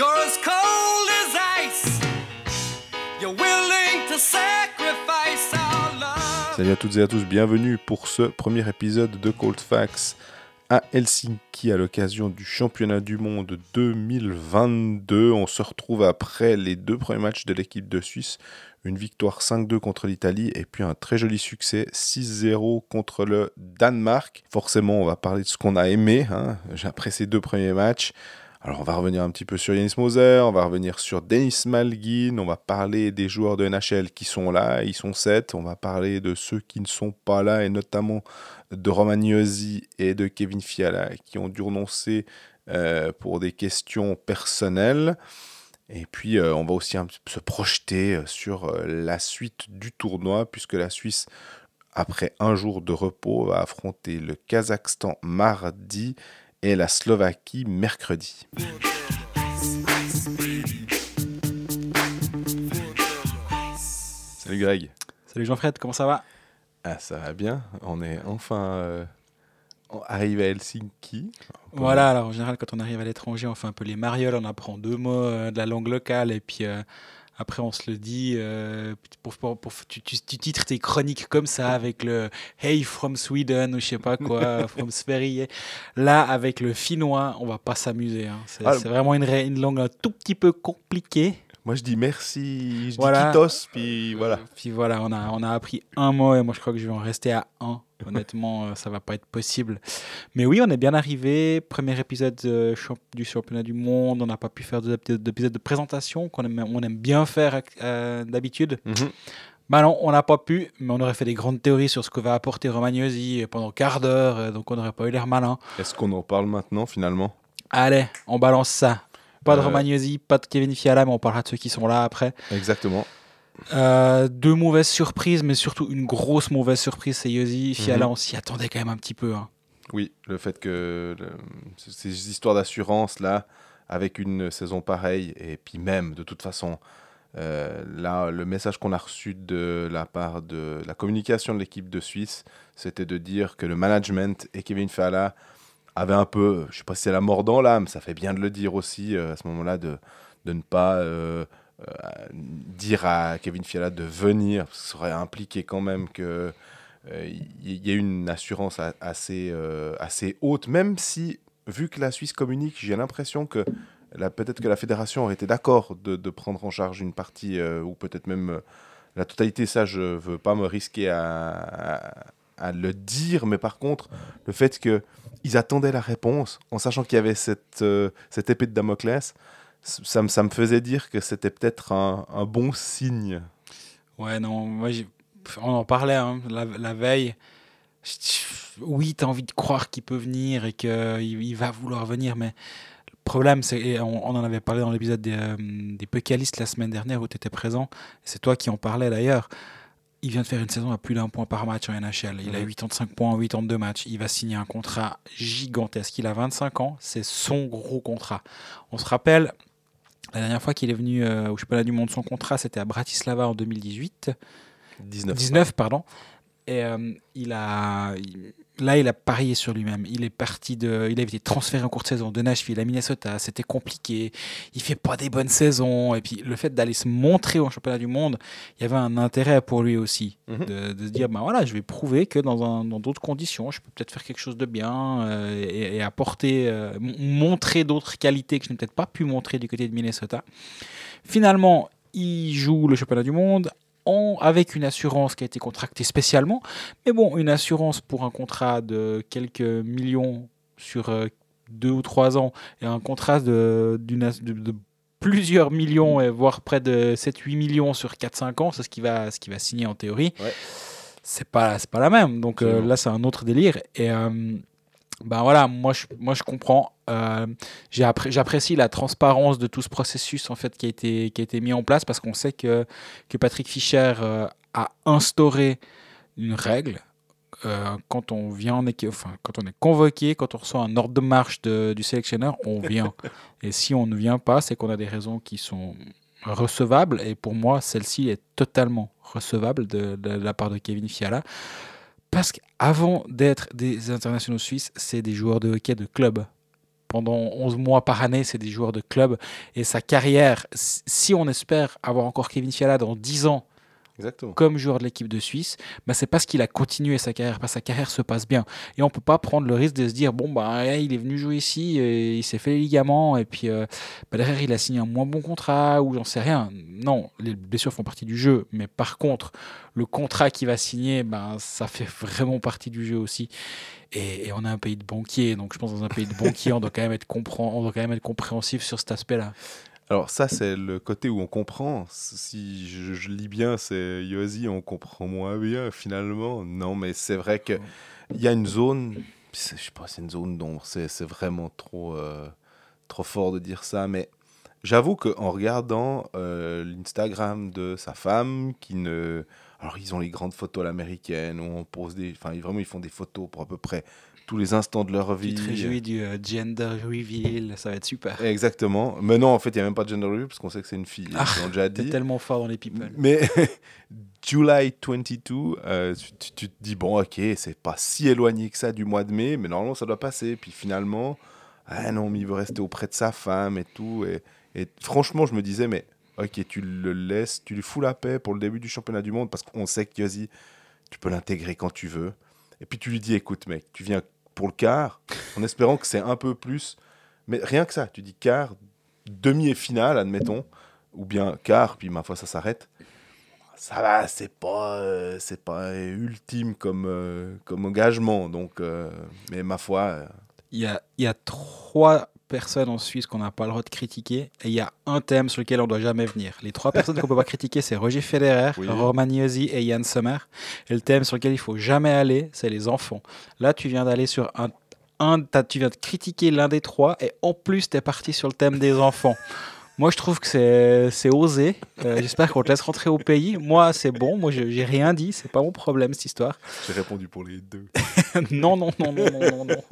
You're as cold as ice. You're willing to sacrifice our. Salut à toutes et à tous, bienvenue pour ce premier épisode de Cold Facts à Helsinki à l'occasion du championnat du monde 2022. On se retrouve après les deux premiers matchs de l'équipe de Suisse. Une victoire 5-2 contre l'Italie et puis un très joli succès 6-0 contre le Danemark. Forcément, on va parler de ce qu'on a aimé hein, après ces deux premiers matchs. Alors on va revenir un petit peu sur Yanis Moser, on va revenir sur Denis Malgin, on va parler des joueurs de NHL qui sont là, ils sont 7, on va parler de ceux qui ne sont pas là et notamment de Romagnosi et de Kevin Fiala qui ont dû renoncer euh, pour des questions personnelles. Et puis euh, on va aussi se projeter euh, sur la suite du tournoi puisque la Suisse après un jour de repos va affronter le Kazakhstan mardi et la Slovaquie mercredi. Salut Greg. Salut Jean-Fred, comment ça va? Ah, ça va bien. On est enfin euh, arrivé à Helsinki. Voilà, alors en général, quand on arrive à l'étranger, on fait un peu les marioles, on apprend deux mots euh, de la langue locale et puis euh, après on se le dit. euh, pour, pour- pour- tu, tu- tu titres tes chroniques comme ça avec le Hey from Sweden ou je sais pas quoi, from Sverige. Là, avec le finnois, on va pas s'amuser. hein. C'est Ah, vraiment une, une langue un tout petit peu compliquée. Moi je dis merci, je Voilà. dis kitos, puis voilà. Puis voilà, on a, on a appris un mot et moi je crois que je vais en rester à un. Honnêtement, euh, ça va pas être possible. Mais oui, on est bien arrivé. Premier épisode euh, du championnat du monde. On n'a pas pu faire de- d'épisode de présentation qu'on aime, on aime bien faire euh, d'habitude. Mhm. Bah non, on n'a pas pu, mais on aurait fait des grandes théories sur ce que va apporter Romagnosi pendant quart d'heure, donc on n'aurait pas eu l'air malin. Est-ce qu'on en parle maintenant finalement? Allez, on balance ça. Pas de Euh. Romagnosi, pas de Kevin Fiala, mais on parlera de ceux qui sont là après. Exactement. Euh, deux mauvaises surprises, mais surtout une grosse mauvaise surprise, c'est Yosi. Fiala, Mhm. on s'y attendait quand même un petit peu. hein. Oui, le fait que le- ces histoires d'assurance là, avec une saison pareille, et puis même de toute façon, euh, là, le message qu'on a reçu de la part de la communication de l'équipe de Suisse, c'était de dire que le management et Kevin Fiala avaient un peu, je sais pas si c'est la mort dans l'âme, ça fait bien de le dire aussi euh, à ce moment-là, de, de ne pas dire à Kevin Fiala de venir, parce que ça aurait impliqué quand même que euh, il y, a une assurance assez, euh, assez haute, même si, vu que la Suisse communique, j'ai l'impression que peut-être que la fédération aurait été d'accord de, prendre en charge une partie, euh, ou peut-être même euh, la totalité, ça je veux pas me risquer à, le dire, mais par contre, le fait qu'ils attendaient la réponse, en sachant qu'il y avait cette, euh, cette épée de Damoclès, ça, me- ça me faisait dire que c'était peut-être un, un bon signe. Ouais, non, moi, on en parlait hein, la, la veille. Oui, tu as envie de croire qu'il peut venir et qu'il il va vouloir venir, mais le problème, c'est, et on, on en avait parlé dans l'épisode des, euh, des Pécalistes la semaine dernière où tu étais présent, c'est toi qui en parlais d'ailleurs. Il vient de faire une saison à plus d'un point par match en NHL. Il a Mhm. 85 points en 82 matchs. Il va signer un contrat gigantesque. Il a 25 ans. C'est son gros contrat. On se rappelle, la dernière fois qu'il est venu euh, au championnat du monde, son contrat, c'était à Bratislava en 2018. 19. 19, pardon. Et euh, il a, il- là, il a parié sur lui-même. Il est parti de, il a été transféré en cours de saison de Nashville à Minnesota. C'était compliqué. Il fait pas des bonnes saisons. Et puis le fait d'aller se montrer au championnat du monde, il y avait un intérêt pour lui aussi Mhm. de, de se dire, ben voilà, je vais prouver que dans d'autres conditions, je peux peut-être faire quelque chose de bien euh, et, et apporter, euh, montrer d'autres qualités que je n'ai peut-être pas pu montrer du côté de Minnesota. Finalement, il joue le championnat du monde en- avec une assurance qui a été contractée spécialement. Mais bon, une assurance pour un contrat de quelques millions sur euh, deux ou trois ans et un contrat de, d'une as- de- de plusieurs millions, et voire près de 7-8 millions sur 4-5 ans, c'est ce qu'il va, ce qu'il va signer en théorie. Ouais. C'est pas, c'est pas la même. Donc euh, là, c'est un autre délire. Et euh, ben voilà, moi je, moi je comprends. Euh, J'apprécie la transparence de tout ce processus en fait qui a été, qui a été mis en place parce qu'on sait que, que Patrick Fischer euh, a instauré une règle. euh, quand on vient en équipe, enfin quand on est convoqué, quand on reçoit un ordre de marche de- du sélectionneur, on vient. et si on ne vient pas, c'est qu'on a des raisons qui sont recevables. Et pour moi, celle-ci est totalement recevable de, de la part de Kevin Fiala. Parce qu'avant d'être des internationaux suisses, c'est des joueurs de hockey de club. pendant 11 mois par année, c'est des joueurs de club. Et sa carrière, si- on espère avoir encore Kevin Fiala dans 10 ans Comme joueur de l'équipe de Suisse, bah, c'est parce qu'il a continué sa carrière, parce que sa carrière se passe bien. Et on peut pas prendre le risque de se dire, bon, bah, il est venu jouer ici, et il s'est fait les ligaments, et puis euh, bah, derrière, il a signé un moins bon contrat, ou j'en sais rien. Non, les blessures font partie du jeu, mais par contre, le contrat qu'il va signer, ben, ça fait vraiment partie du jeu aussi. Et, on est un pays de banquiers, donc je pense que dans un pays de banquiers, on doit quand même être compréhensif sur cet aspect-là. Alors ça, c'est le côté où on comprend. Si je, je lis bien, c'est Yosi, on comprend moins bien finalement. Non, mais c'est vrai que il y a une zone, je sais pas, c'est une zone d'ombre. C'est c'est vraiment trop, euh, trop fort de dire ça, mais j'avoue qu'en regardant euh, l'Instagram de sa femme, qui ne, alors ils ont les grandes photos à l'américaine où on pose des, enfin vraiment ils font des photos pour à peu près tous les instants de leur vie. Tu te réjouis du euh, gender reveal, ça va être super. Exactement. Mais non, en fait, il n'y a même pas de gender review parce qu'on sait que c'est une fille. Ah, l'ont déjà T'es dit. tellement fort dans les people. Mais July 22, euh, tu, tu- tu te dis, bon, ok, c'est pas si éloigné que ça du mois de mai, mais normalement, ça doit passer. Puis finalement, ah non, mais il veut rester auprès de sa femme et tout. Et, et franchement, je me disais, mais ok, tu le laisses, tu lui fous la paix pour le début du championnat du monde parce qu'on sait que Yossi, tu peux l'intégrer quand tu veux. Et puis tu lui dis, écoute, mec, tu viens pour le quart, en espérant que c'est un peu plus. Mais rien que ça, tu dis quart, demi et finale, admettons, ou bien quart, puis ma foi, ça s'arrête. Ça va, c'est pas, euh, c'est pas ultime comme, euh, comme engagement, donc, euh, mais ma foi, Il y a, il y a trois personnes en Suisse qu'on n'a pas le droit de critiquer et il y a un thème sur lequel on doit jamais venir. Les trois personnes qu'on peut pas critiquer, c'est Roger Federer, Oui. Yossi et Yann Sommer. Et le thème sur lequel il faut jamais aller, c'est les enfants. Là, tu viens d'aller sur un, un tu viens de critiquer l'un des trois et en plus, tu es parti sur le thème des enfants. Moi, je trouve que c'est osé. Euh, J'espère qu'on te laisse rentrer au pays. Moi, c'est bon. Moi, j'ai rien dit. C'est pas mon problème, cette histoire. j'ai répondu pour les deux. non, non, non, non, non, non, non.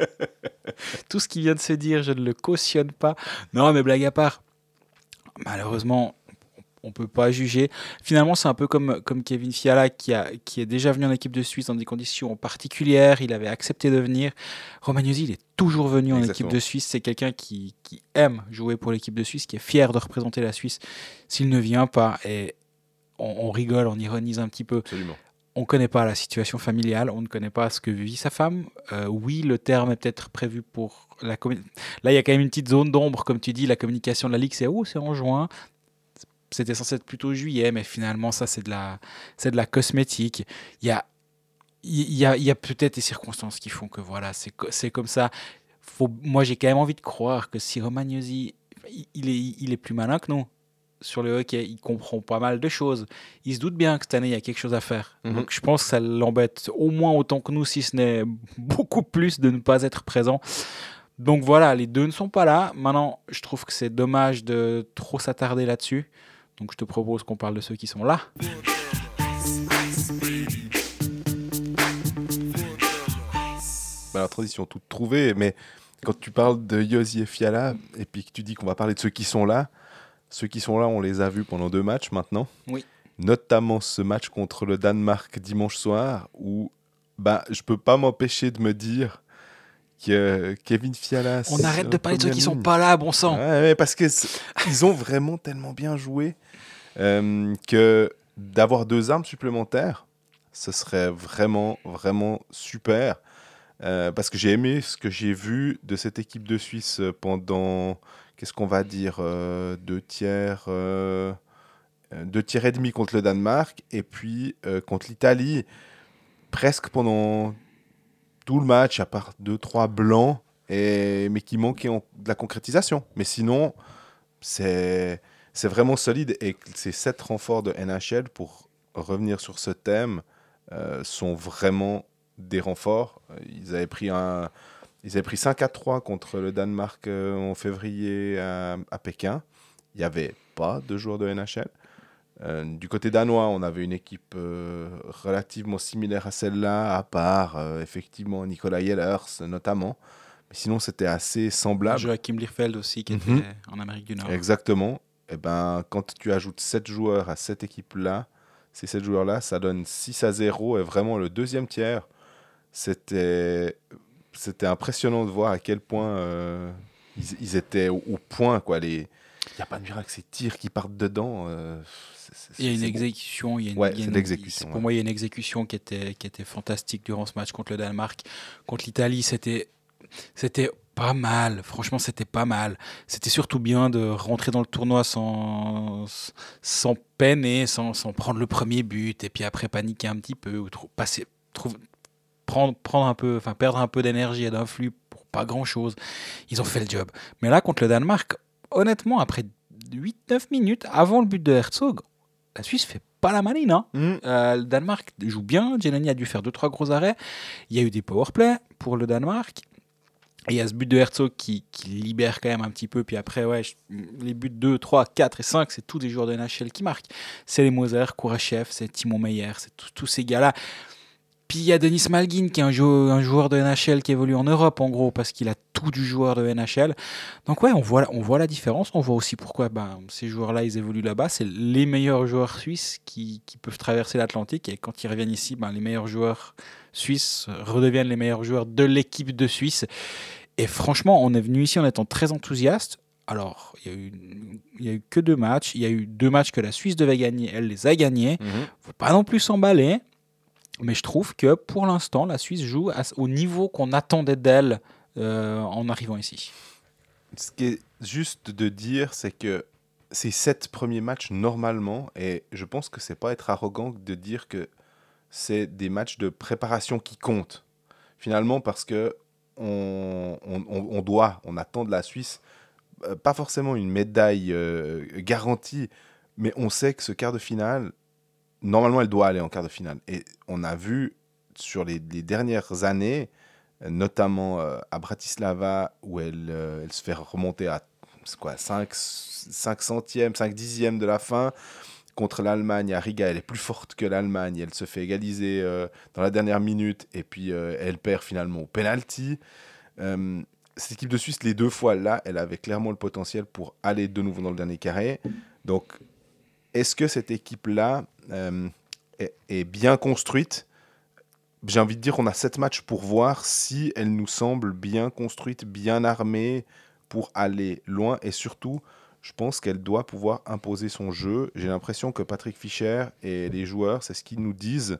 Tout ce qui vient de se dire, je ne le cautionne pas. Non, mais blague à part, malheureusement, on peut pas juger. Finalement, c'est un peu comme, comme Kevin Fiala qui, a, qui est déjà venu en équipe de Suisse dans des conditions particulières. Il avait accepté de venir. Romagnosi, il est toujours venu en Exactement. équipe de Suisse. C'est quelqu'un qui, qui aime jouer pour l'équipe de Suisse, qui est fier de représenter la Suisse s'il ne vient pas. Et on, on rigole, on ironise un petit peu Absolument. on ne connaît pas la situation familiale, on ne connaît pas ce que vit sa femme. Euh, oui, le terme est peut-être prévu pour la Là, il y a quand même une petite zone d'ombre, comme tu dis, la communication de la Ligue, c'est oh, c'est en juin. C'était censé être plutôt juillet, mais finalement, ça, c'est de la, c'est de la cosmétique. Il y a, il y a, il y a peut-être des circonstances qui font que voilà, c'est, c'est comme ça. Faut, moi, j'ai quand même envie de croire que si Romagnosi, il- il est, il est plus malin que nous sur le hockey, il comprend pas mal de choses. Il se doute bien que cette année, il y a quelque chose à faire. Mhm. Donc, je pense que ça l'embête au moins autant que nous, si ce n'est beaucoup plus de ne pas être présent. Donc voilà, les deux ne sont pas là. Maintenant, je trouve que c'est dommage de trop s'attarder là-dessus. Donc je te propose qu'on parle de ceux qui sont là. Bah, la transition toute trouvée, mais quand tu parles de Yossi et Fiala, et puis que tu dis qu'on va parler de ceux qui sont là, ceux qui sont là, on les a vus pendant deux matchs maintenant. Oui. Notamment ce match contre le Danemark dimanche soir, où bah, je peux pas m'empêcher de me dire que Kevin Fiala. On arrête de parler de ceux qui sont pas là, bon sang. Ouais, parce que ils ont vraiment tellement bien joué euh, que d'avoir deux armes supplémentaires, ce serait vraiment, vraiment super. Euh, parce que j'ai aimé ce que j'ai vu de cette équipe de Suisse pendant, qu'est-ce qu'on va dire, euh, deux tiers, euh, euh, deux tiers et demi contre le Danemark, et puis euh, contre l'Italie, presque pendant tout le match, à part deux, trois blancs, et, mais qui manquaient en- de la concrétisation. Mais sinon, c'est vraiment solide, et ces sept renforts de NHL, pour revenir sur ce thème, euh, sont vraiment des renforts. Euh, Ils avaient pris un, ils avaient pris 5 à 3 contre le Danemark euh, en février à, à Pékin. Il n'y avait pas de joueurs de NHL. Euh, du côté danois, on avait une équipe euh, relativement similaire à celle-là, à part euh, effectivement Nicolas Yellers notamment. Mais sinon, c'était assez semblable. Joachim Lierfeld aussi, qui Mhm. était en Amérique du Nord. Exactement. Et ben, quand tu ajoutes 7 joueurs à cette équipe-là, ces 7 joueurs-là, ça donne 6 à 0. Et vraiment, le deuxième tiers, c'était, c'était impressionnant de voir à quel point ils, ils étaient au, au point. Il n'y a pas de miracle, ces tirs qui partent dedans. Il y a une exécution. Il y a une, Ouais, il y a c'est une- l'exécution, Pour ouais. moi, il y a une exécution qui était, qui était fantastique durant ce match contre le Danemark. Contre l'Italie, c'était, c'était pas mal. Franchement, c'était pas mal. C'était surtout bien de rentrer dans le tournoi sans, sans peine et sans, sans prendre le premier but. Et puis après, paniquer un petit peu ou trop, passer, trouver- prendre, prendre un peu, enfin, perdre un peu d'énergie et d'influx pour pas grand chose. Ils ont fait le job. Mais là, contre le Danemark, honnêtement, après 8-9 minutes avant le but de Herzog, la Suisse fait pas la maline. Hein. Mm. Euh, le Danemark joue bien. Jelani a dû faire 2-3 gros arrêts. Il y a eu des powerplays pour le Danemark. Et il y a ce but de Herzog qui, qui libère quand même un petit peu. Puis après, ouais, je- les buts 2, 3, 4 et 5, c'est tous des joueurs de NHL qui marquent. C'est les Moser, Kourachev, c'est Timon Meyer, c'est tous- tous ces gars-là. Puis il y a Denis Malgin qui est un joueur, un joueur de NHL qui évolue en Europe en gros parce qu'il a tout du joueur de NHL. Donc ouais, on voit, on voit la différence. On voit aussi pourquoi ben, ces joueurs-là, ils évoluent là-bas. C'est les meilleurs joueurs suisses qui, qui peuvent traverser l'Atlantique. Et quand ils reviennent ici, ben, les meilleurs joueurs suisses redeviennent les meilleurs joueurs de l'équipe de Suisse. Et franchement, on est venu ici en étant très enthousiaste. Alors, il y, a il a eu que deux matchs. Il y a eu deux matchs que la Suisse devait gagner. Elle les a gagnés. Mhm. faut pas non plus s'emballer. Mais je trouve que pour l'instant, la Suisse joue au niveau qu'on attendait d'elle euh, en arrivant ici. Ce qui est juste de dire, c'est que ces sept premiers matchs, normalement, et je pense que c'est pas être arrogant de dire que c'est des matchs de préparation qui comptent. Finalement, parce que on- on doit, on attend de la Suisse, euh, pas forcément une médaille euh, garantie, mais on sait que ce quart de finale, normalement, elle doit aller en quart de finale. Et on a vu sur les, dernières années, notamment euh, à Bratislava, où elle, euh, elle se fait remonter à quoi, 5, 5 centièmes, 5 dixièmes de la fin. Contre l'Allemagne à Riga, elle est plus forte que l'Allemagne. Elle se fait égaliser euh, dans la dernière minute et puis elle perd finalement au penalty. Cette équipe de Suisse, les deux fois là, elle avait clairement le potentiel pour aller de nouveau dans le dernier carré. Donc, est-ce que cette équipe-là euh, est, bien construite? J'ai envie de dire qu'on a sept matchs pour voir si elle nous semble bien construite, bien armée pour aller loin. Et surtout, je pense qu'elle doit pouvoir imposer son jeu. J'ai l'impression que Patrick Fischer et les joueurs, c'est ce qu'ils nous disent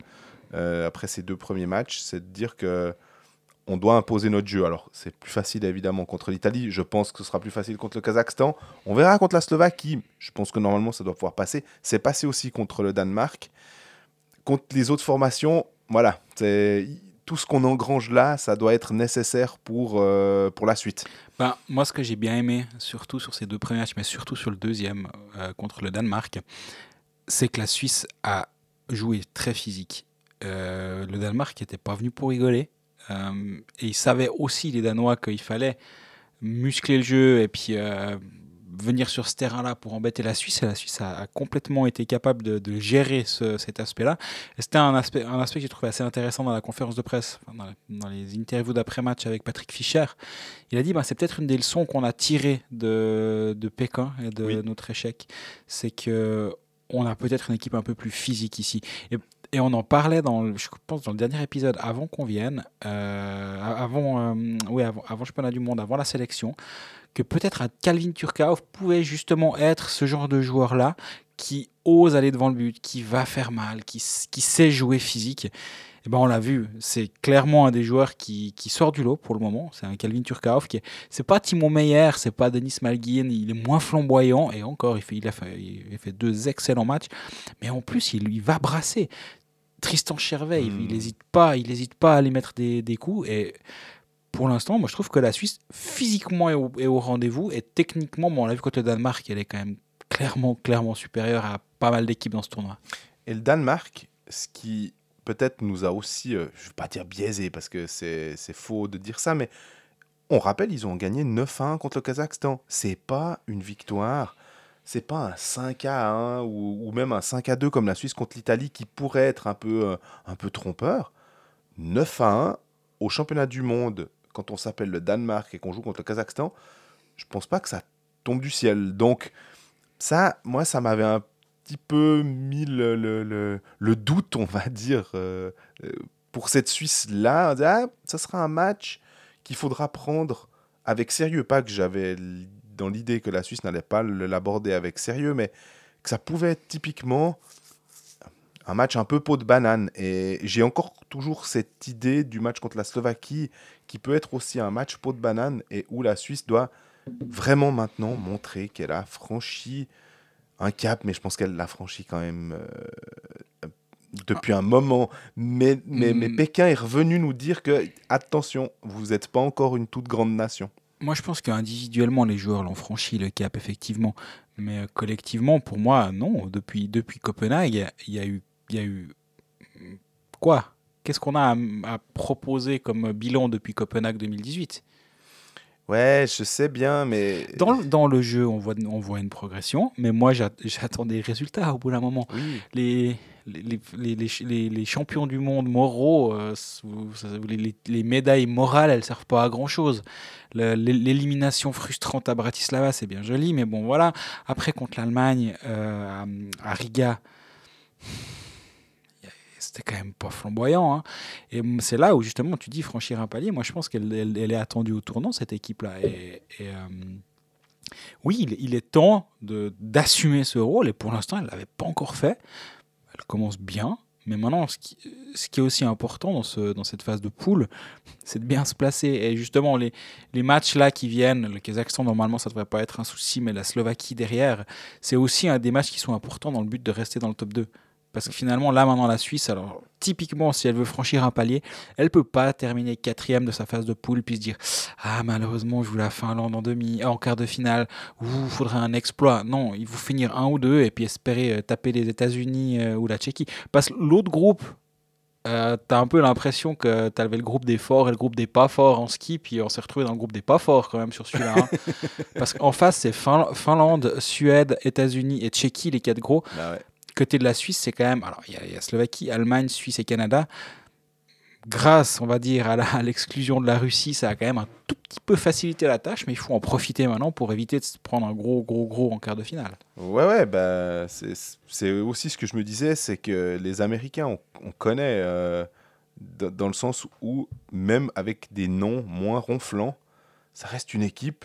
euh, après ces deux premiers matchs, c'est de dire que on doit imposer notre jeu. Alors, c'est plus facile évidemment contre l'Italie. Je pense que ce sera plus facile contre le Kazakhstan. On verra contre la Slovaquie. Je pense que normalement, ça doit pouvoir passer. C'est passé aussi contre le Danemark. Contre les autres formations, voilà. Tout ce qu'on engrange là, ça doit être nécessaire pour, euh, pour la suite. Ben, moi, ce que j'ai bien aimé, surtout sur ces deux premiers matchs, mais surtout sur le deuxième euh, contre le Danemark, c'est que la Suisse a joué très physique. Euh, le Danemark n'était pas venu pour rigoler. Euh, et ils savaient aussi, les Danois, qu'il fallait muscler le jeu et puis euh, venir sur ce terrain-là pour embêter la Suisse. Et la Suisse a, a complètement été capable de, de gérer ce- cet aspect-là. C'était un aspect, un aspect que j'ai trouvé assez intéressant dans la conférence de presse, dans, la- dans les interviews d'après-match avec Patrick Fischer. Il a dit bah, c'est peut-être une des leçons qu'on a tirées de, de Pékin et de Oui. notre échec. C'est que on a peut-être une équipe un peu plus physique ici. Et, et on en parlait dans, le- je pense, dans le dernier épisode avant qu'on vienne, euh, avant, euh, oui, avant, avant championnat du monde, avant la sélection, que peut-être un Calvin Turkauf pouvait justement être ce genre de joueur-là qui ose aller devant le but, qui va faire mal, qui, qui sait jouer physique. Et ben on l'a vu, c'est clairement un des joueurs qui, qui sort du lot pour le moment. C'est un Calvin Turkauf qui est, c'est pas Timon Meyer, c'est pas Denis Malguin, il est moins flamboyant et encore il fait, il a fait, il a fait deux excellents matchs, mais en plus il, il va brasser. Tristan Chervet, il- Hmm. il n'hésite pas, il hésite pas à aller mettre des, des coups et pour l'instant, moi je trouve que la Suisse physiquement est au, rendez-vous et techniquement, bon, on l'a vu contre le Danemark, elle est quand même clairement, clairement supérieure à pas mal d'équipes dans ce tournoi. Et le Danemark, ce qui peut-être nous a aussi, euh, je ne veux pas dire biaisé parce que c'est c'est faux de dire ça, mais on rappelle, ils ont gagné 9-1 contre le Kazakhstan. C'est pas une victoire, c'est pas un 5 à 1 ou, même un 5 à 2 comme la Suisse contre l'Italie qui pourrait être un peu, euh, un peu trompeur. 9 à 1 au championnat du monde quand on s'appelle le Danemark et qu'on joue contre le Kazakhstan, je pense pas que ça tombe du ciel. Donc ça, moi, ça m'avait un petit peu mis le, le, le- doute, on va dire, euh, euh, pour cette Suisse-là. Ah, ça sera un match qu'il faudra prendre avec sérieux. Pas que j'avais dans l'idée que la Suisse n'allait pas l'aborder avec sérieux, mais que ça pouvait être typiquement un match un peu peau de banane. Et j'ai encore toujours cette idée du match contre la Slovaquie qui peut être aussi un match peau de banane et où la Suisse doit vraiment maintenant montrer qu'elle a franchi un cap, mais je pense qu'elle l'a franchi quand même euh, depuis un moment. Mais, mais, mais, mm. Pékin est revenu nous dire que, attention, vous n'êtes pas encore une toute grande nation. Moi, je pense qu'individuellement, les joueurs l'ont franchi le cap, effectivement. Mais euh, collectivement, pour moi, non. Depuis, Copenhague, il y a eu, il y a eu quoi? Qu'est-ce qu'on a à, proposer comme bilan depuis Copenhague 2018 Ouais, je sais bien, mais. Dans, dans, le jeu, on voit, on voit une progression, mais moi, j'attends des résultats au bout d'un moment. Les, les, les, les, les, champions du monde moraux, euh, les, médailles morales, elles ne servent pas à grand-chose. L'élimination frustrante à Bratislava, c'est bien joli, mais bon, voilà. Après, contre l'Allemagne, euh, à Riga c'était quand même pas flamboyant. Hein. Et c'est là où justement tu dis franchir un palier. Moi, je pense qu'elle elle, est attendue au tournant, cette équipe-là. Et, euh, oui, il, est temps d'assumer ce rôle. Et pour l'instant, elle ne l'avait pas encore fait. Elle commence bien. Mais maintenant, ce qui, est aussi important dans cette phase de poule, c'est de bien se placer. Et justement, les, les matchs là qui viennent, le Kazakhstan, normalement, ça ne devrait pas être un souci, mais la Slovaquie derrière, c'est aussi un des matchs qui sont importants dans le but de rester dans le top 2. Parce que finalement, là, maintenant, la Suisse, alors, typiquement, si elle veut franchir un palier, elle peut pas terminer quatrième de sa phase de poule, puis se dire Ah, malheureusement, je joue la Finlande en demi, en quart de finale, il faudrait un exploit. Non, il faut finir un ou deux et puis espérer euh, taper les États-Unis euh, ou la Tchéquie. Parce que l'autre groupe, euh, tu as un peu l'impression que tu avais le groupe des forts et le groupe des pas forts en ski, puis on s'est retrouvé dans le groupe des pas forts quand même sur celui-là. Hein. Parce qu'en face, c'est Finlande, Suède, États-Unis et Tchéquie, les quatre gros. Bah ouais côté de la Suisse, c'est quand même. Alors, il y, a Slovaquie, Allemagne, Suisse et Canada. Grâce, on va dire, à l'exclusion de la Russie, ça a quand même un tout petit peu facilité la tâche, mais il faut en profiter maintenant pour éviter de se prendre un gros, gros, gros en quart de finale. Ouais, ouais, bah, c'est aussi ce que je me disais, c'est que les Américains, on, connaît euh, dans le sens où, même avec des noms moins ronflants, ça reste une équipe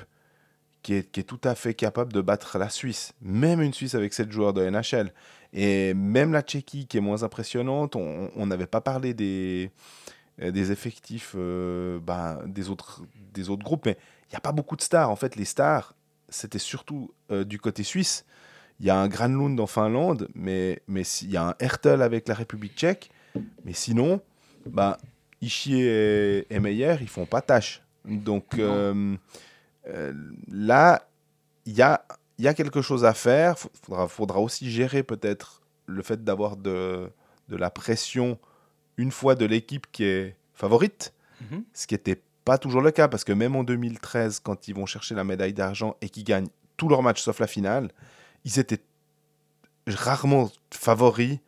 qui est, qui est, tout à fait capable de battre la Suisse, même une Suisse avec 7 joueurs de NHL. Et même la Tchéquie, qui est moins impressionnante, on n'avait pas parlé des, euh, des effectifs euh, bah, des, autres, des autres groupes, mais il n'y a pas beaucoup de stars. En fait, les stars, c'était surtout euh, du côté suisse. Il y a un Granlund en Finlande, mais mais il y a un Hertel avec la République tchèque. Mais sinon, bah, Ishii et, et Meyer, ils font pas tâche. Donc là, il y a il y a quelque chose à faire. Il faudra, faudra, aussi gérer peut-être le fait d'avoir de, de la pression une fois de l'équipe qui est favorite, mhm. ce qui n'était pas toujours le cas, parce que même en 2013, quand ils vont chercher la médaille d'argent et qu'ils gagnent tous leurs matchs sauf la finale, ils étaient rarement favoris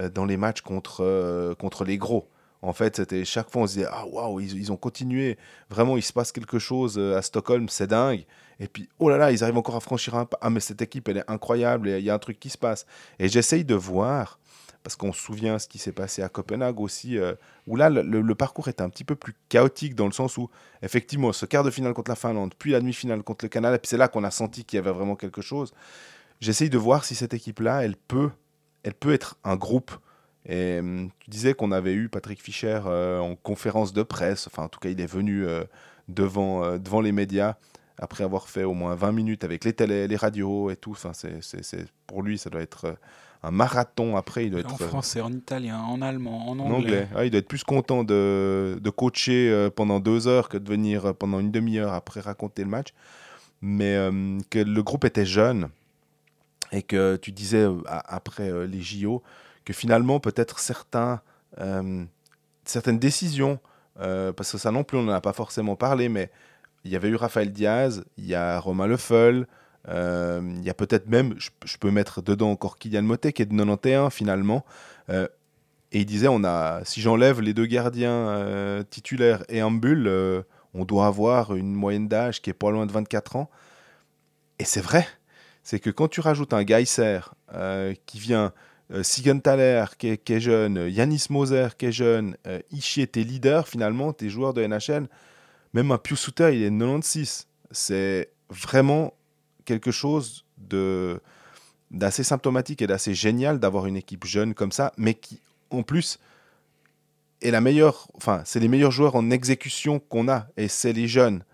euh, dans les matchs contre, euh, contre les gros. En fait, c'était chaque fois on se disait ah waouh ils, ils, ont continué vraiment il se passe quelque chose euh, à Stockholm c'est dingue et puis oh là là ils arrivent encore à franchir un pas. Ah mais cette équipe elle est incroyable il y a un truc qui se passe. Et j'essaye de voir parce qu'on se souvient ce qui s'est passé à Copenhague aussi euh, où là le, parcours était un petit peu plus chaotique dans le sens où effectivement ce quart de finale contre la Finlande puis la demi-finale contre le Canada et puis c'est là qu'on a senti qu'il y avait vraiment quelque chose. J'essaye de voir si cette équipe là elle peut elle peut être un groupe. Et hum, tu disais qu'on avait eu Patrick Fischer euh, en conférence de presse, enfin en tout cas il est venu euh, devant, devant les médias après avoir fait au moins 20 minutes avec les télé, les radios et tout. Enfin, c'est, c'est, pour lui, ça doit être un marathon après. Il doit être, en français, en italien, en allemand, en anglais. anglais. Ah, il doit être plus content de, de coacher pendant deux heures que de venir pendant une demi-heure après raconter le match. Mais que le groupe était jeune et que tu disais après les JO, que finalement peut-être certains, euh, certaines décisions, euh, parce que ça non plus on n'en a pas forcément parlé, mais il y avait eu Raphaël Diaz, il y a Romain Lefeul, euh, il y a peut-être même, je, peux mettre dedans encore Kylian Motet qui est de 91 finalement, et il disait on a, si j'enlève les deux gardiens titulaires et bulle, on doit avoir une moyenne d'âge qui est pas loin de 24 ans. Et c'est vrai, c'est que quand tu rajoutes un Geyser qui vient euh, Sigenthaler qui est, jeune, Yanis Moser qui est jeune, euh, Ishii, tes leaders finalement, tes joueurs de NHL, Même un Pius Souter, il est 96. C'est vraiment quelque chose de d'assez symptomatique et d'assez génial d'avoir une équipe jeune comme ça, mais qui, en plus, est la meilleure. Enfin, c'est les meilleurs joueurs en exécution qu'on a, et c'est les jeunes.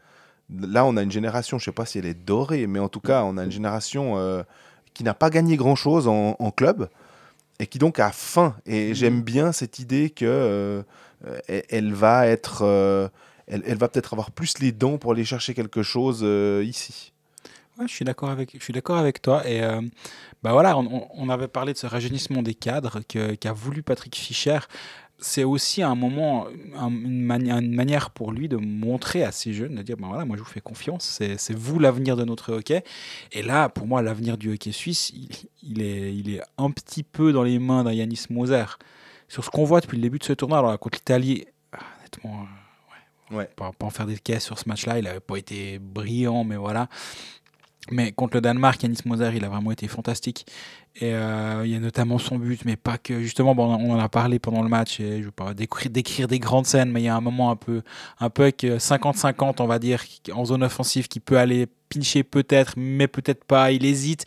Là, on a une génération, je sais pas si elle est dorée, mais en tout cas, on a une génération euh, qui n'a pas gagné grand-chose en, en club et qui donc a faim. Et j'aime bien cette idée que euh, elle va être, euh, elle, va peut-être avoir plus les dents pour aller chercher quelque chose euh, ici. Ouais, je suis d'accord avec, je suis d'accord avec toi. Et euh, bah voilà, on, avait parlé de ce rajeunissement des cadres qu'a voulu Patrick Fischer. C'est aussi un moment, un- une, mani- une manière pour lui de montrer à ces jeunes, de dire, ben voilà, moi je vous fais confiance, c'est vous l'avenir de notre hockey. Et là, pour moi, l'avenir du hockey suisse, il, il est, il est un petit peu dans les mains d'un Yanis Moser. Sur ce qu'on voit depuis le début de ce tournoi, alors contre l'Italie, ah, honnêtement, euh, Ouais. pas, pas en faire des caisses sur ce match-là. Il n'avait pas été brillant, mais voilà. Mais contre le Danemark, Yanis Moser, il a vraiment été fantastique. Et euh, il y a notamment son but, mais pas que. Justement, bon, on en a parlé pendant le match. Et je ne pas décrire, des grandes scènes, mais il y a un moment un peu, un peu avec euh, 50-50, on va dire, en zone offensive, qui peut aller pincher peut-être, mais peut-être pas. Il hésite.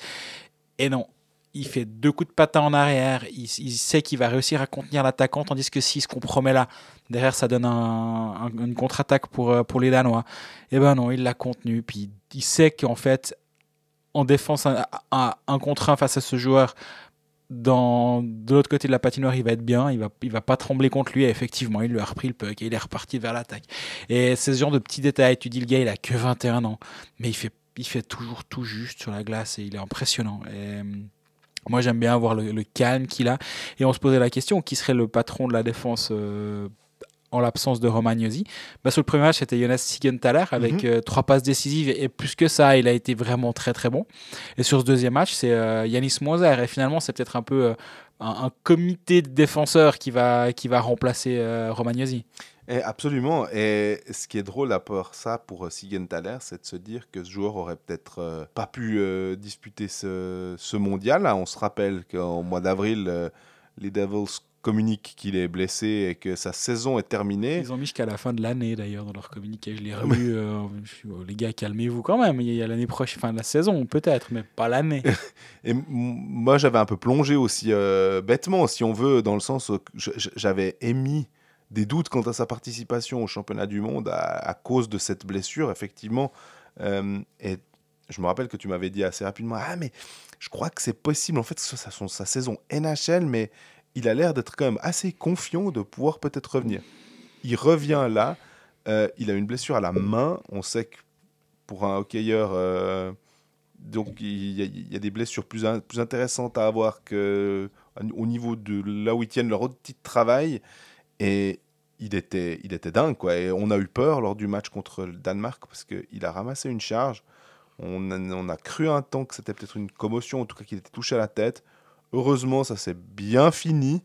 Et non, il fait deux coups de patin en arrière. Il, sait qu'il va réussir à contenir l'attaquant, tandis que s'il se compromet là, derrière, ça donne un- un- une contre-attaque pour, euh, pour les Danois. Et ben non, il l'a contenu. Puis il sait qu'en fait, en défense, un, un- contre un face à ce joueur, dans, de l'autre côté de la patinoire, il va être bien, il va, il va pas trembler contre lui. Et effectivement, il lui a repris le puck et il est reparti vers l'attaque. Et c'est ce genre de petits détails. Tu dis, le gars, il a que 21 ans, mais il fait, il fait toujours tout juste sur la glace et il est impressionnant. Et, moi, j'aime bien voir le, le calme qu'il a. Et on se posait la question qui serait le patron de la défense euh, en l'absence de Romagnosi bah, Sur le premier match, c'était Jonas Sigenthaler avec Mhm. euh, trois passes décisives. Et, et plus que ça, il a été vraiment très très bon. Et sur ce deuxième match, c'est euh, Yanis Moser. Et finalement, c'est peut-être un peu euh, un, un comité de défenseurs qui va, qui va remplacer Romagnosi. Et absolument. Et ce qui est drôle à part ça pour euh, Sigenthaler, c'est de se dire que ce joueur aurait peut-être euh, pas pu euh, disputer ce, ce mondial. On se rappelle qu'en mois d'avril, euh, les Devils communiquent qu'il est blessé et que sa saison est terminée. Ils ont mis jusqu'à la fin de l'année d'ailleurs dans leur communiqué. Je l'ai relu. oh, les gars, calmez-vous quand même. Il y a l'année prochaine, fin de la saison peut-être, mais pas l'année. Et moi, j'avais un peu plongé aussi bêtement, si on veut, dans le sens où j'avais émis des doutes quant à sa participation au championnat du monde à, cause de cette blessure, effectivement. Euh, et je me rappelle que tu m'avais dit assez rapidement Ah, mais je crois que c'est possible, en fait, que ce soit sa, sa saison NHL, mais il a l'air d'être quand même assez confiant de pouvoir peut-être revenir. Il revient là, euh, il a une blessure à la main. On sait que pour un hockeyeur. euh, donc il y, a, des blessures plus, in- plus intéressantes à avoir que au niveau de là où ils tiennent leur outil de travail. Et il était, il était dingue, quoi. Et on a eu peur lors du match contre le Danemark parce qu'il a ramassé une charge. On a, on a cru un temps que c'était peut-être une commotion, en tout cas qu'il était touché à la tête. Heureusement, ça s'est bien fini.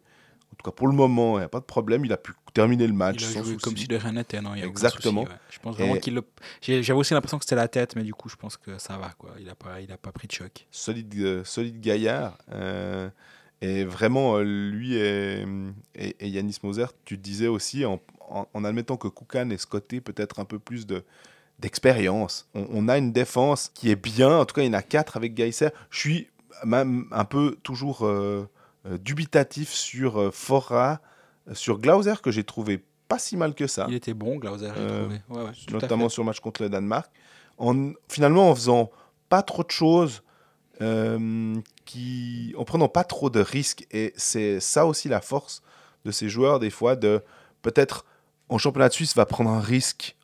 En tout cas, pour le moment, il n'y a pas de problème. Il a pu terminer le match Il a sans joué souci. comme si de rien n'était, non il y a aucun Exactement. souci, ouais. Je pense vraiment qu'il le... J'avais aussi l'impression que c'était la tête, mais du coup, je pense que ça va, quoi. Il a pas, il a pas pris de choc. solide, euh, solide gaillard. euh, et vraiment, euh, lui et, et, et Yanis Moser, tu disais aussi, en, en- en admettant que Koukan et Scotté peut-être un peu plus de d'expérience. On, on a une défense qui est bien, en tout cas il y en a quatre avec Geiser. Je suis même un peu toujours euh, euh, dubitatif sur euh, Fora, sur Glauser, que j'ai trouvé pas si mal que ça Il était bon, Glauser, Euh, trouvé. Ouais, ouais, notamment sur le match contre le Danemark, en, finalement en faisant pas trop de choses, euh, qui, en prenant pas trop de risques. Et c'est ça aussi la force de ces joueurs, des fois, de peut-être en championnat de Suisse, va prendre un risque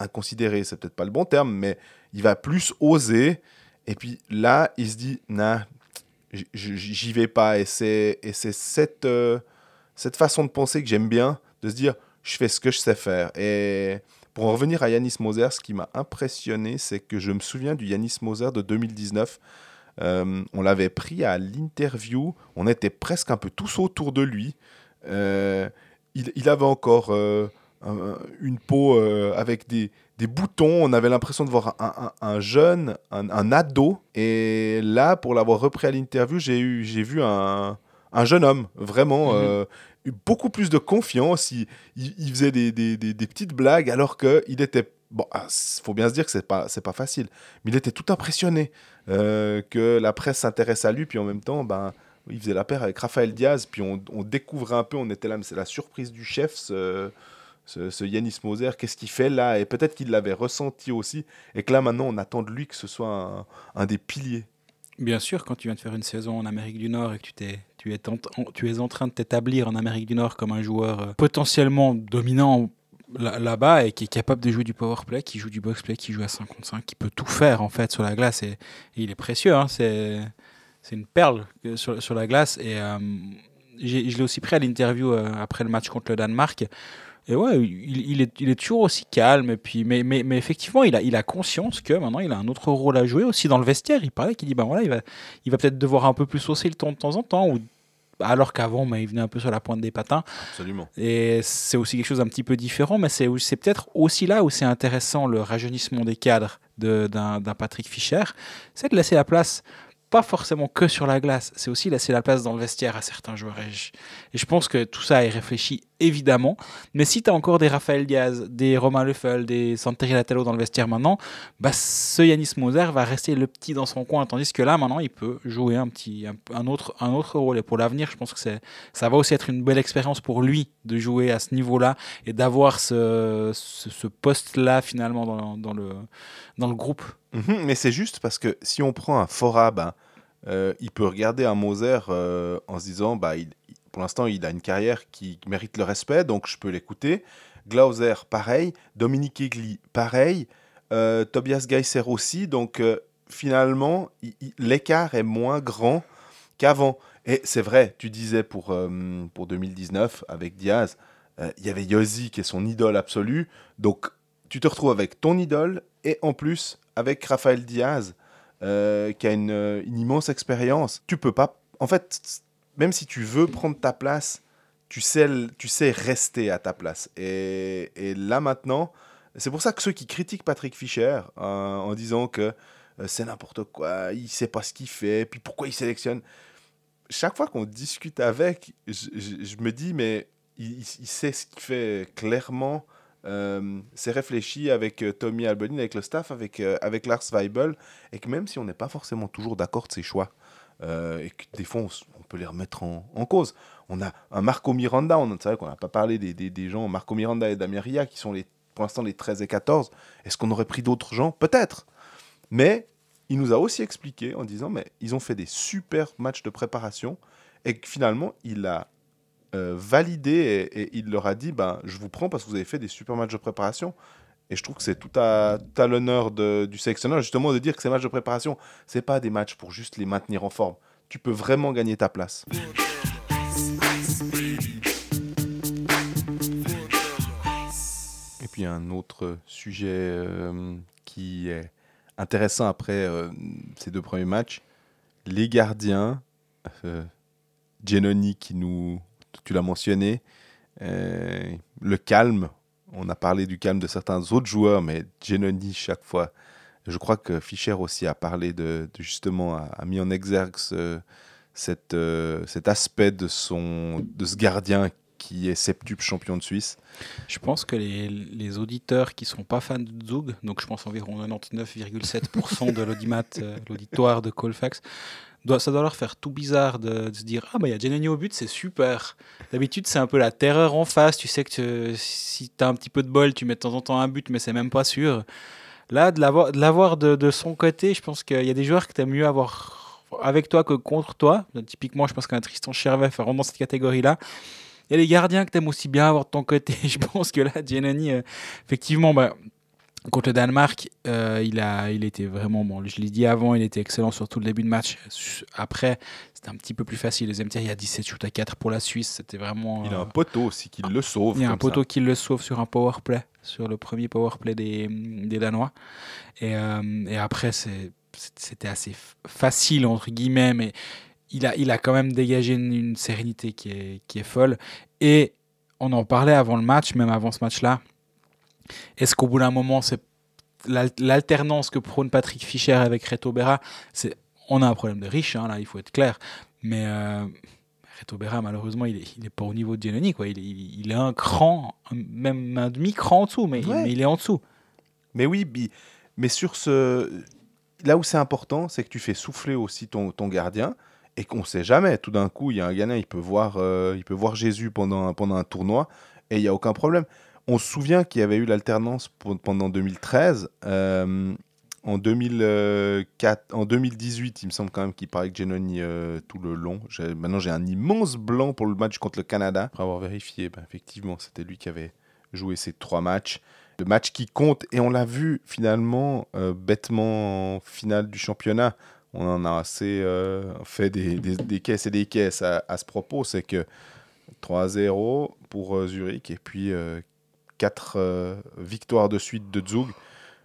inconsidéré, c'est peut-être pas le bon terme, mais il va plus oser. Et puis là, il se dit, nah, j'y vais pas. Et c'est et c'est cette, euh, cette façon de penser que j'aime bien, de se dire, je fais ce que je sais faire. Et pour en revenir à Yanis Moser, ce qui m'a impressionné, c'est que je me souviens du Yanis Moser de 2019. Euh, on l'avait pris à l'interview, on était presque un peu tous autour de lui. Euh, il, il avait encore euh, un- une peau avec des, des boutons, on avait l'impression de voir un, un- un jeune, un, ado. Et là, pour l'avoir repris à l'interview, j'ai eu- j'ai vu un, un jeune homme, vraiment. Mhm. beaucoup plus de confiance. Il, il, il faisait des, des, des, des petites blagues alors qu'il était. Bon, il faut bien se dire que c'est pas, pas facile. Mais il était tout impressionné euh, que la presse s'intéresse à lui. Puis en même temps, ben, il faisait la paire avec Raphaël Diaz. Puis on, on découvrait un peu, on était là, mais c'est la surprise du chef, ce, ce, Yanis Moser. Qu'est-ce qu'il fait là? Et peut-être qu'il l'avait ressenti aussi. Et que là, maintenant, on attend de lui que ce soit un, des piliers. Bien sûr, quand tu viens de faire une saison en Amérique du Nord et que tu, es, en, train de t'établir en Amérique du Nord comme un joueur euh, potentiellement dominant là-bas et qui est capable de jouer du power play, qui joue du box play, qui joue à 5 contre 5, qui peut tout faire en fait sur la glace et, il est précieux, hein, c'est, c'est une perle que- sur, sur la glace et euh, je l'ai aussi pris à l'interview euh, après le match contre le Danemark. Et ouais, il, il est, toujours aussi calme. Puis, mais, mais, mais effectivement, il a, il a conscience que maintenant, il a un autre rôle à jouer aussi dans le vestiaire. Il parlait qu'il dit, ben voilà, il va, il va peut-être devoir un peu plus hausser le ton de temps en temps. Alors qu'avant, ben, il venait un peu sur la pointe des patins. Absolument. Et c'est aussi quelque chose d'un petit peu différent, mais c'est c'est peut-être aussi là où c'est intéressant le rajeunissement des cadres de- d'un d'un Patrick Fischer, c'est de laisser la place, pas forcément que sur la glace, c'est aussi laisser la place dans le vestiaire à certains joueurs. Et je, et je pense que tout ça est réfléchi évidemment, mais si tu as encore des Raphaël Diaz, des Romain Leffel, des Santeri Latello dans le vestiaire maintenant, bah, ce Yanis Moser va rester le petit dans son coin, tandis que là maintenant il peut jouer un, petit, un, autre, un autre rôle. Et pour l'avenir, je pense que ça va aussi être une belle expérience pour lui de jouer à ce niveau-là et d'avoir ce, ce, poste-là finalement dans, le, dans le groupe. Mhm, mais c'est juste parce que si on prend un Fora, ben, euh, il peut regarder un Moser euh, en se disant bah, il- pour l'instant, il a une carrière qui mérite le respect, donc je peux l'écouter. Glauser, pareil. Dominique Egli, pareil. Euh, Tobias Geisser aussi. Donc euh, finalement, l'écart est moins grand qu'avant. Et c'est vrai, tu disais pour, euh, pour 2019 avec Diaz, il y avait Yossi qui est son idole absolue. Donc tu te retrouves avec ton idole et en plus avec Raphaël Diaz qui a une, une immense expérience. Tu peux pas. En fait, même si tu veux prendre ta place, tu sais, rester à ta place. Et, là maintenant, c'est pour ça que ceux qui critiquent Patrick Fischer euh, en disant que euh, c'est n'importe quoi, il sait pas ce qu'il fait, puis pourquoi il sélectionne. Chaque fois qu'on discute avec, je, me dis, mais il, sait ce qu'il fait clairement. Euh, c'est réfléchi avec Tommy Albonin, avec le staff, avec, avec Lars Weibel, et que même si on n'est pas forcément toujours d'accord de ses choix, et que des fois on les remettre en, cause. On a un Marco Miranda, on c'est vrai qu'on n'a pas parlé des, gens, Marco Miranda et Damir Ria, qui sont les, pour l'instant les 13 et 14. Est-ce qu'on aurait pris d'autres gens? Peut-être. Mais il nous a aussi expliqué en disant, mais ils ont fait des super matchs de préparation, et que finalement, il a euh, validé et, il leur a dit ben, Je vous prends parce que vous avez fait des super matchs de préparation. Et je trouve que c'est tout à, l'honneur du sélectionneur, justement, de dire que ces matchs de préparation, c'est pas des matchs pour juste les maintenir en forme. Tu peux vraiment gagner ta place. Et puis un autre sujet euh, qui est intéressant après euh, ces deux premiers matchs, les gardiens, euh, Genoni qui nous, tu l'as mentionné, le calme, on a parlé du calme de certains autres joueurs, mais Genoni chaque fois, je crois que Fischer aussi a parlé de, de justement, a, a mis en exergue ce- cette, euh, cet aspect de, son, de ce gardien qui est septuple champion de Suisse. Je pense que les, les auditeurs qui sont pas fans de Zug, donc je pense environ 99,7% de l'audimat, euh, l'auditoire de Colfax, doit, ça doit leur faire tout bizarre de, de se dire Ah, bah il y a Genani au but, c'est super. D'habitude, c'est un peu la terreur en face. Tu sais que tu- si tu as un petit peu de bol, tu mets de temps en temps un but, mais c'est même pas sûr. Là, de l'avoir de, son côté, je pense qu'il y a des joueurs que tu aimes mieux avoir avec toi que contre toi. Typiquement, je pense qu'un Tristan Chervet fait vraiment cette catégorie-là. Il y a les gardiens que tu aimes aussi bien avoir de ton côté. Je pense que là, Giannani, euh, effectivement, bah, contre le Danemark, euh, il, a, il était vraiment bon. Je l'ai dit avant, il était excellent sur tout le début de match. Après, c'était un petit peu plus facile. Deuxième tiers, il y a 17 shoots à 4 pour la Suisse. C'était vraiment. Il a euh, un poteau aussi qui le sauve. il y a un ça. poteau qui le sauve sur un power play, sur le premier power play des, des Danois. Et, euh, et après, c'était assez facile, entre guillemets, mais il a, il a quand même dégagé une, une sérénité qui est, qui est folle. Et on en parlait avant le match, même avant ce match-là. Est-ce qu'au bout d'un moment, c'est l'al- l'alternance que prône Patrick Fischer avec Reto Berra, c'est on a un problème de riche, hein, là, il faut être clair. Mais euh, Reto Berra, malheureusement, il n'est il est pas au niveau de Giannoni. Quoi. Il, est- il, est un cran, même un demi-cran en dessous, mais, Ouais. mais il est en dessous. Mais oui, bi- mais sur ce. Là où c'est important, c'est que tu fais souffler aussi ton, ton gardien et qu'on ne sait jamais. Tout d'un coup, il y a un gardien, il peut voir, euh, il peut voir Jésus pendant, un- pendant un tournoi et il n'y a aucun problème. On se souvient qu'il y avait eu l'alternance pendant 2013. euh, en, 2004, en 2018, il me semble quand même qu'il parlait que Genoni euh, tout le long. Maintenant, j'ai un immense blanc pour le match contre le Canada. Après avoir vérifié, ben, effectivement, c'était lui qui avait joué ces trois matchs. Le match qui compte, et on l'a vu finalement euh, bêtement en finale du championnat. On en a assez fait des, caisses et des caisses à, ce propos. C'est que 3-0 pour Zurich et puis 4 victoires de suite de Zug.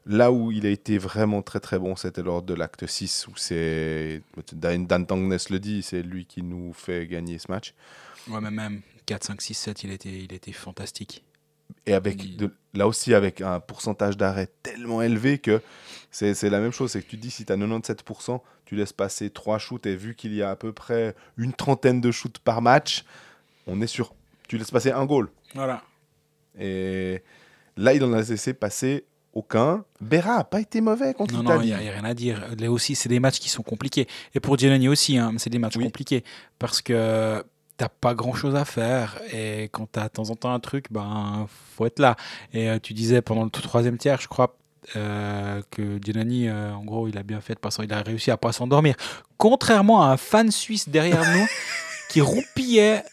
Là où il a été vraiment très très bon, c'était lors de l'acte 6, où c'est. Dan, Dan Tangnes le dit, c'est lui qui nous fait gagner ce match. Ouais, mais même 4, 5, 6, 7, il était, il était fantastique. Et avec Il- de- là aussi avec un pourcentage d'arrêt tellement élevé que c'est la même chose. C'est que tu dis si tu as 97%, tu laisses passer 3 shoots et vu qu'il y a à peu près une trentaine de shoots par match, on est sur. Tu laisses passer un goal. Voilà. Et là, il en a laissé passer aucun. Berra n'a pas été mauvais contre Non, non, il l'Italie. n'y a, rien à dire. Là aussi, c'est des matchs qui sont compliqués. Et pour Giannoni aussi, hein, c'est des matchs Oui. compliqués. Parce que t'as pas grand chose à faire. Et quand tu as de temps en temps un truc, ben, faut être là. Et euh, tu disais pendant le tout troisième tiers, je crois. euh, que Giannoni, euh, en gros, il a bien fait de pas s'en- il a réussi à pas s'endormir. Contrairement à un fan suisse derrière nous qui roupillait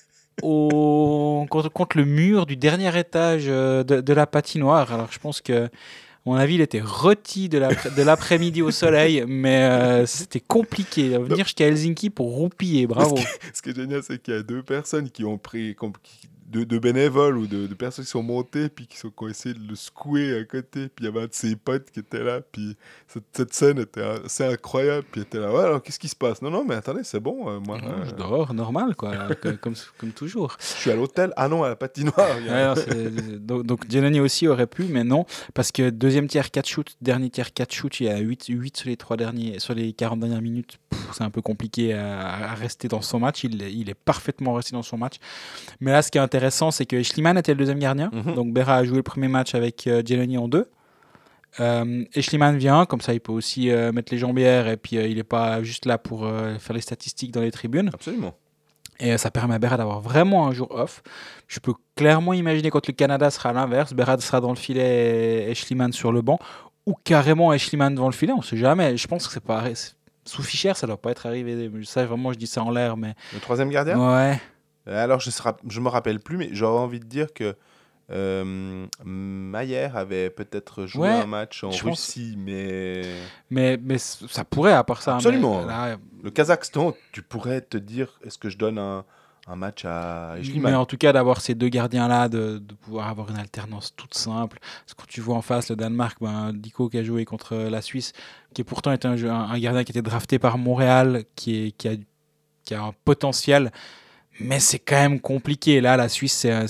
au, contre, contre le mur du dernier étage euh, de, de la patinoire. Alors je pense que, à mon avis, il était rôti de l'après- de l'après-midi au soleil, mais euh, c'était compliqué. de Venir jusqu'à Helsinki pour roupiller, bravo. Ce qui est génial, c'est qu'il y a deux personnes qui ont pris, qui- de, de bénévoles ou de, de personnes qui sont montées, puis qui, sont, qui ont essayé de le secouer à côté. Puis il y avait un de ses potes qui était là, puis cette, cette scène était assez incroyable. Puis il était là, ouais, alors qu'est-ce qui se passe? Non, non, mais attendez, c'est bon, euh, moi, euh, Je dors, normal, quoi, comme, comme toujours. je suis à l'hôtel. Ah non, à la patinoire. a- Ouais, non, donc, donc aussi aurait pu, mais non, parce que deuxième tiers 4 shoots, dernier tiers 4 shoots, il y a 8, 8 sur les trois derniers, sur les 40 dernières minutes. C'est un peu compliqué à, à rester dans son match. Il, est- il est parfaitement resté dans son match. Mais là, ce qui est intéressant, c'est que Schliemann était le deuxième gardien. Mhm. Donc Berra a joué le premier match avec euh, en deux. Euh, et Schliemann vient, comme ça il peut aussi euh, mettre les jambières et puis euh, il n'est pas juste là pour euh, faire les statistiques dans les tribunes. Absolument. Et ça permet à Berra d'avoir vraiment un jour off. Je peux clairement imaginer quand le Canada sera à l'inverse, Berra sera dans le filet et Schliemann sur le banc, ou carrément Schliemann devant le filet, on sait jamais. Je pense que c'est pas sous Fischer, ça doit pas être arrivé. Ça vraiment, je dis ça en l'air, mais Le troisième gardien? Ouais. Alors, je ne me rappelle plus, mais j'aurais envie de dire que euh, Mayer avait peut-être joué Ouais, un match en pense- Russie, mais Mais, mais ça pourrait à part ça. mais Absolument. là, le Kazakhstan, tu pourrais te dire est-ce que je donne un, un match à mais en tout cas, d'avoir ces deux gardiens-là, de, de pouvoir avoir une alternance toute simple. Parce que quand tu vois en face le Danemark, ben, Dico qui a joué contre la Suisse, qui est pourtant est un, jeu- un, un gardien qui était drafté par Montréal, qui, est, qui, a, qui a un potentiel, mais c'est quand même compliqué. Là, la Suisse, c'est un-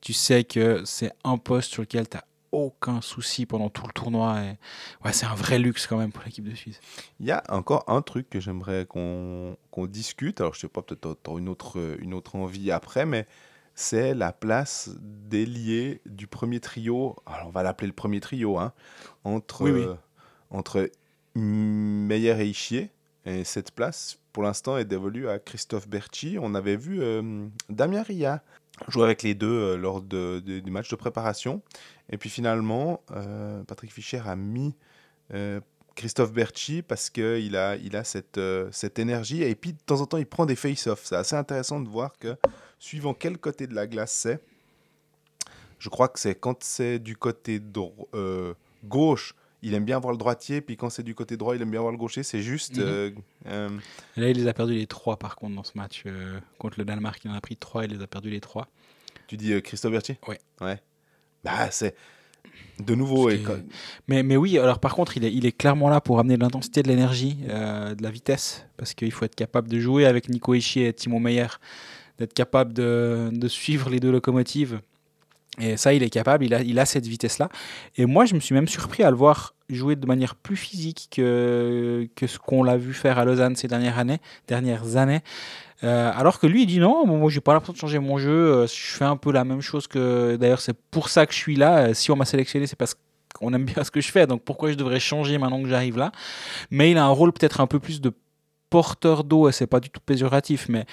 tu sais que c'est un poste sur lequel tu n'as aucun souci pendant tout le tournoi. Et, ouais, c'est un vrai luxe quand même pour l'équipe de Suisse. Il y a encore un truc que j'aimerais qu'on qu'on discute. Alors, je sais pas, peut-être tu une autre, une autre envie après, mais c'est la place d'ailier du premier trio. Alors, on va l'appeler le premier trio, hein, entre, Oui, oui. euh, entre Meyer et Ischier. Et cette place, pour l'instant, est dévolue à Christophe Berchi. On avait vu euh, Damien Ria jouer avec les deux euh, lors de, de- du match de préparation. Et puis finalement, euh, Patrick Fischer a mis euh, Christophe Berchi parce qu'il a, il a cette, cette énergie. Et puis de temps en temps, il prend des face-offs. C'est assez intéressant de voir que, suivant quel côté de la glace c'est, je crois que c'est quand c'est du côté gauche, il aime bien voir le droitier. Puis quand c'est du côté droit, il aime bien voir le gaucher. C'est juste. Mhm. euh, euh, là, il les a perdus les trois, par contre, dans ce match euh, contre le Danemark. Il en a pris trois, il les a perdus les trois. tu dis euh, Christophe Berchi Ouais. Ouais. Bah, c'est. De nouveau, et quand- Mais, mais oui, alors par contre, il est, il est clairement là pour amener de l'intensité, de l'énergie, de la vitesse, parce qu'il faut être capable de jouer avec Nico Ischier et Timo Meyer, d'être capable de, de suivre les deux locomotives. Et ça, il est capable, il a, cette vitesse-là. Et moi, je me suis même surpris à le voir jouer de manière plus physique que, ce qu'on l'a vu faire à Lausanne ces dernières années. Dernières années. Euh, alors que lui, il dit non, moi j'ai pas l'impression de changer mon jeu, euh, je fais un peu la même chose que. D'ailleurs, c'est pour ça que je suis là. Euh, Si on m'a sélectionné, c'est parce qu'on aime bien ce que je fais, donc pourquoi je devrais changer maintenant que j'arrive là? Mais il a un rôle peut-être un peu plus de porteur d'eau, et c'est pas du tout péjoratif, mais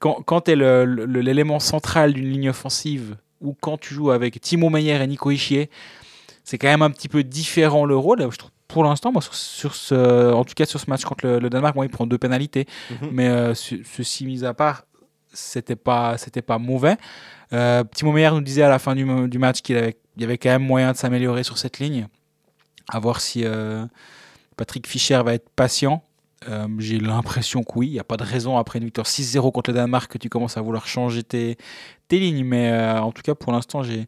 quand, quand tu es l'élément central d'une ligne offensive, ou quand tu joues avec Timo Meyer et Nico Ischier, c'est quand même un petit peu différent le rôle. Je trouve pour l'instant, moi, sur, sur ce, en tout cas sur ce match contre le, le Danemark, moi, il prend deux pénalités. Mhm. Mais euh, ce- ceci mis à part, c'était pas, c'était pas mauvais. Euh, Timo Meyer nous disait à la fin du, du match qu'il avait, il y avait quand même moyen de s'améliorer sur cette ligne. À voir si euh, Patrick Fischer va être patient. Euh, J'ai l'impression que oui, il n'y a pas de raison après une victoire 6-0 contre le Danemark que tu commences à vouloir changer tes, tes lignes. Mais euh, en tout cas, pour l'instant, j'ai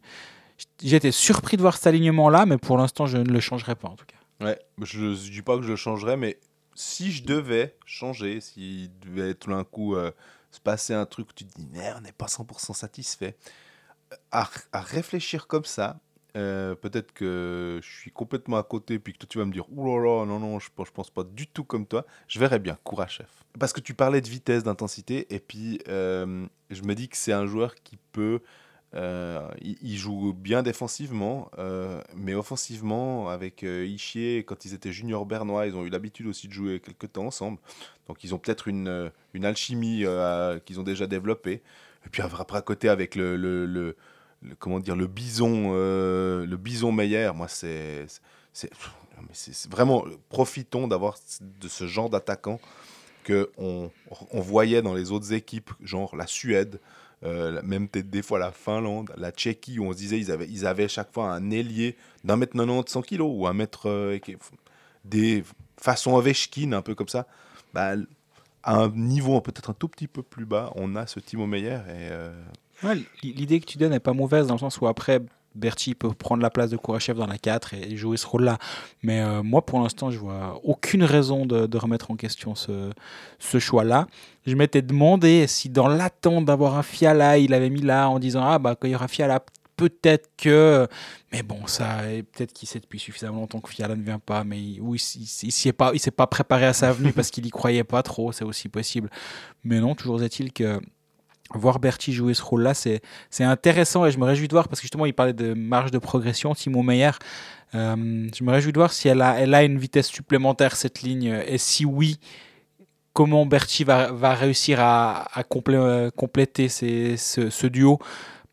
été surpris de voir cet alignement-là, mais pour l'instant, je ne le changerai pas en tout cas. Ouais, je ne dis pas que je le changerais, mais si je devais changer, s'il devait tout d'un coup euh, se passer un truc tu te dis, on n'est pas 100% satisfait, à, à réfléchir comme ça, euh, peut-être que je suis complètement à côté, puis que toi tu vas me dire, là là, non, non, je, pense- pas du tout comme toi, je verrais bien, Kourachev. Parce que tu parlais de vitesse, d'intensité, et puis euh, je me dis que c'est un joueur qui peut euh, il, joue bien défensivement, mais offensivement, avec Ischier, quand ils étaient juniors bernois, ils ont eu l'habitude aussi de jouer quelques temps ensemble. Donc ils ont peut-être une, une alchimie qu'ils ont déjà développée. Et puis après à côté avec le, le- le- comment dire le bison euh, le bison Meyer, moi c'est c'est vraiment profitons d'avoir de ce genre d'attaquant que on, on voyait dans les autres équipes, genre la Suède, euh, même peut-être des fois la Finlande, la Tchéquie, où on se disait ils avaient, ils avaient chaque fois un ailier d'un mètre 90, 100 kilos, ou un mètre. euh, des façons Ovechkin, un peu comme ça. Bah, à un niveau peut-être un tout petit peu plus bas, on a ce Timo Meyer. Et, Ouais, L'idée que tu donnes n'est pas mauvaise dans le sens où après, Berti peut prendre la place de Kourachev dans la 4 et jouer ce rôle-là. Mais euh, moi, pour l'instant, je vois aucune raison de, de remettre en question ce, ce choix-là. Je m'étais demandé si dans l'attente d'avoir un Fiala, il avait mis là en disant Ah, bah, quand il y aura Fiala, peut-être que. Mais bon, ça, peut-être qu'il sait depuis suffisamment longtemps que Fiala ne vient pas, mais il, ou il, pas, il s'est pas préparé à sa venue parce qu'il y croyait pas trop, c'est aussi possible. Mais non, toujours est-il que voir Berti jouer ce rôle-là, c'est intéressant et je me réjouis de voir parce que justement il parlait de marge de progression, Timo Meyer. Euh, je me réjouis de voir si elle a, elle a une vitesse supplémentaire cette ligne et si oui, comment Berti va, va réussir à, à complé- compléter ce, ce duo.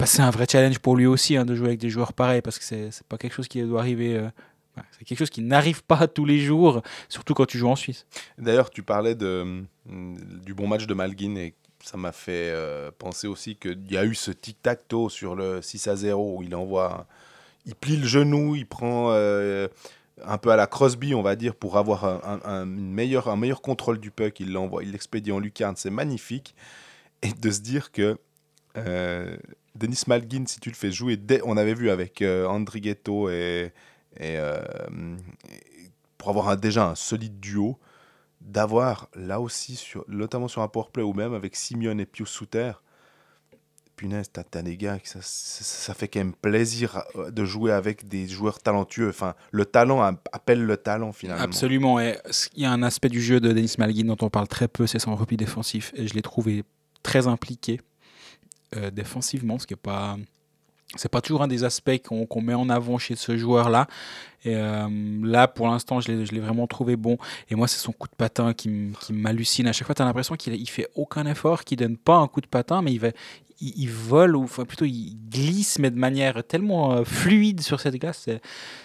C'est un vrai challenge pour lui aussi hein, de jouer avec des joueurs pareils parce que c'est pas quelque chose qui doit arriver. euh, c'est quelque chose qui n'arrive pas tous les jours, surtout quand tu joues en Suisse. D'ailleurs, tu parlais du bon match de Malguin et ça m'a fait euh, penser aussi qu'il y a eu ce tic-tac-toe sur le 6 à 0 où il envoie. Il plie le genou, il prend euh, un peu à la Crosby, on va dire, pour avoir un, un- un- meilleur contrôle du puck. Il l'envoie, il l'expédie en lucarne, c'est magnifique. Et de se dire que euh, Denis Malguin, si tu le fais jouer, on avait vu avec euh, Andrighetto et, pour avoir déjà un solide duo, d'avoir là aussi, sur, notamment sur un powerplay ou même avec Simeon et Pius Souter, punaise, t'as des gars, ça, ça, fait quand même plaisir euh, de jouer avec des joueurs talentueux. Enfin, le talent appelle le talent finalement. Absolument. Et il y a un aspect du jeu de Denis Malguin dont on parle très peu, c'est son repli défensif. Et je l'ai trouvé très impliqué euh, défensivement, ce qui est pas. C'est pas toujours un des aspects qu'on met en avant chez ce joueur-là. Et euh, là, pour l'instant, je l'ai vraiment trouvé bon. Et moi, c'est son coup de patin qui, m'hallucine. À chaque fois, tu as l'impression qu'il il fait aucun effort, qu'il donne pas un coup de patin, mais il va, il, il vole, ou enfin, plutôt il glisse, mais de manière tellement euh, fluide sur cette glace.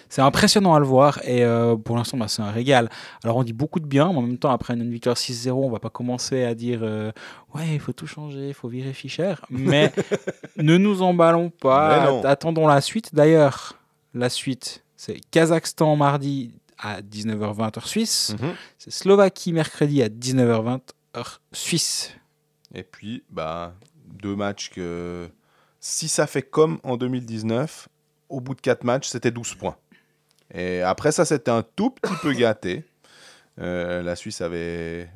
C'est- impressionnant à le voir. Et euh, pour l'instant, bah, c'est un régal. Alors, on dit beaucoup de bien, mais en même temps, après une victoire 6-0, on va pas commencer à dire euh, Ouais, il faut tout changer, il faut virer Fischer. Mais ne nous emballons pas. Attendons la suite. D'ailleurs, la suite, c'est Kazakhstan mardi à 19h20 heure suisse. Mhm. C'est Slovaquie mercredi à 19h20 heure suisse. Et puis, bah, deux matchs que si ça fait comme en 2019, au bout de quatre matchs, c'était 12 points. Et après ça, c'était un tout petit peu gâté. Euh, la Suisse avait,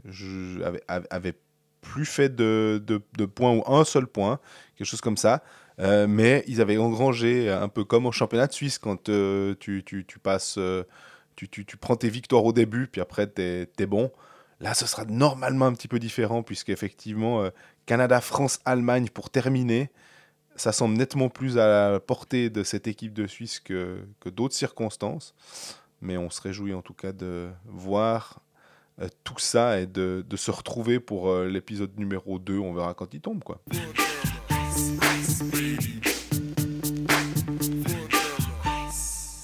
avait, avait- plus fait de, de- points ou un seul point, quelque chose comme ça. Euh, mais ils avaient engrangé un peu comme au championnat de Suisse quand euh, tu, tu- tu passes, tu, tu, prends tes victoires au début, puis après, tu es, bon. Là, ce sera normalement un petit peu différent, puisqu'effectivement, euh, Canada, France, Allemagne pour terminer, ça semble nettement plus à la portée de cette équipe de Suisse que, que d'autres circonstances. Mais on se réjouit en tout cas de voir euh, tout ça et de, se retrouver pour euh, l'épisode numéro 2. On verra quand il tombe. quoi.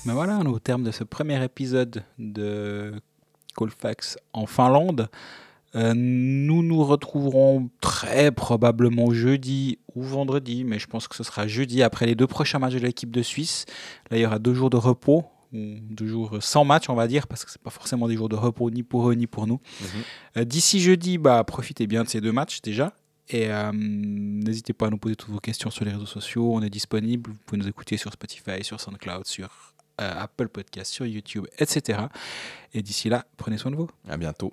Mais voilà, on est au terme de ce premier épisode de Colfax en Finlande. Euh, nous nous retrouverons très probablement jeudi ou vendredi, mais je pense que ce sera jeudi après les deux prochains matchs de l'équipe de Suisse. Là, il y aura deux jours de repos, ou deux jours sans match, on va dire, parce que c'est pas forcément des jours de repos ni pour eux ni pour nous. Euh, D'ici jeudi, bah, profitez bien de ces deux matchs déjà. Et euh, n'hésitez pas à nous poser toutes vos questions sur les réseaux sociaux. On est disponible. Vous pouvez nous écouter sur Spotify, sur SoundCloud, sur Apple Podcast, sur YouTube, etc. Et d'ici là, prenez soin de vous. À bientôt.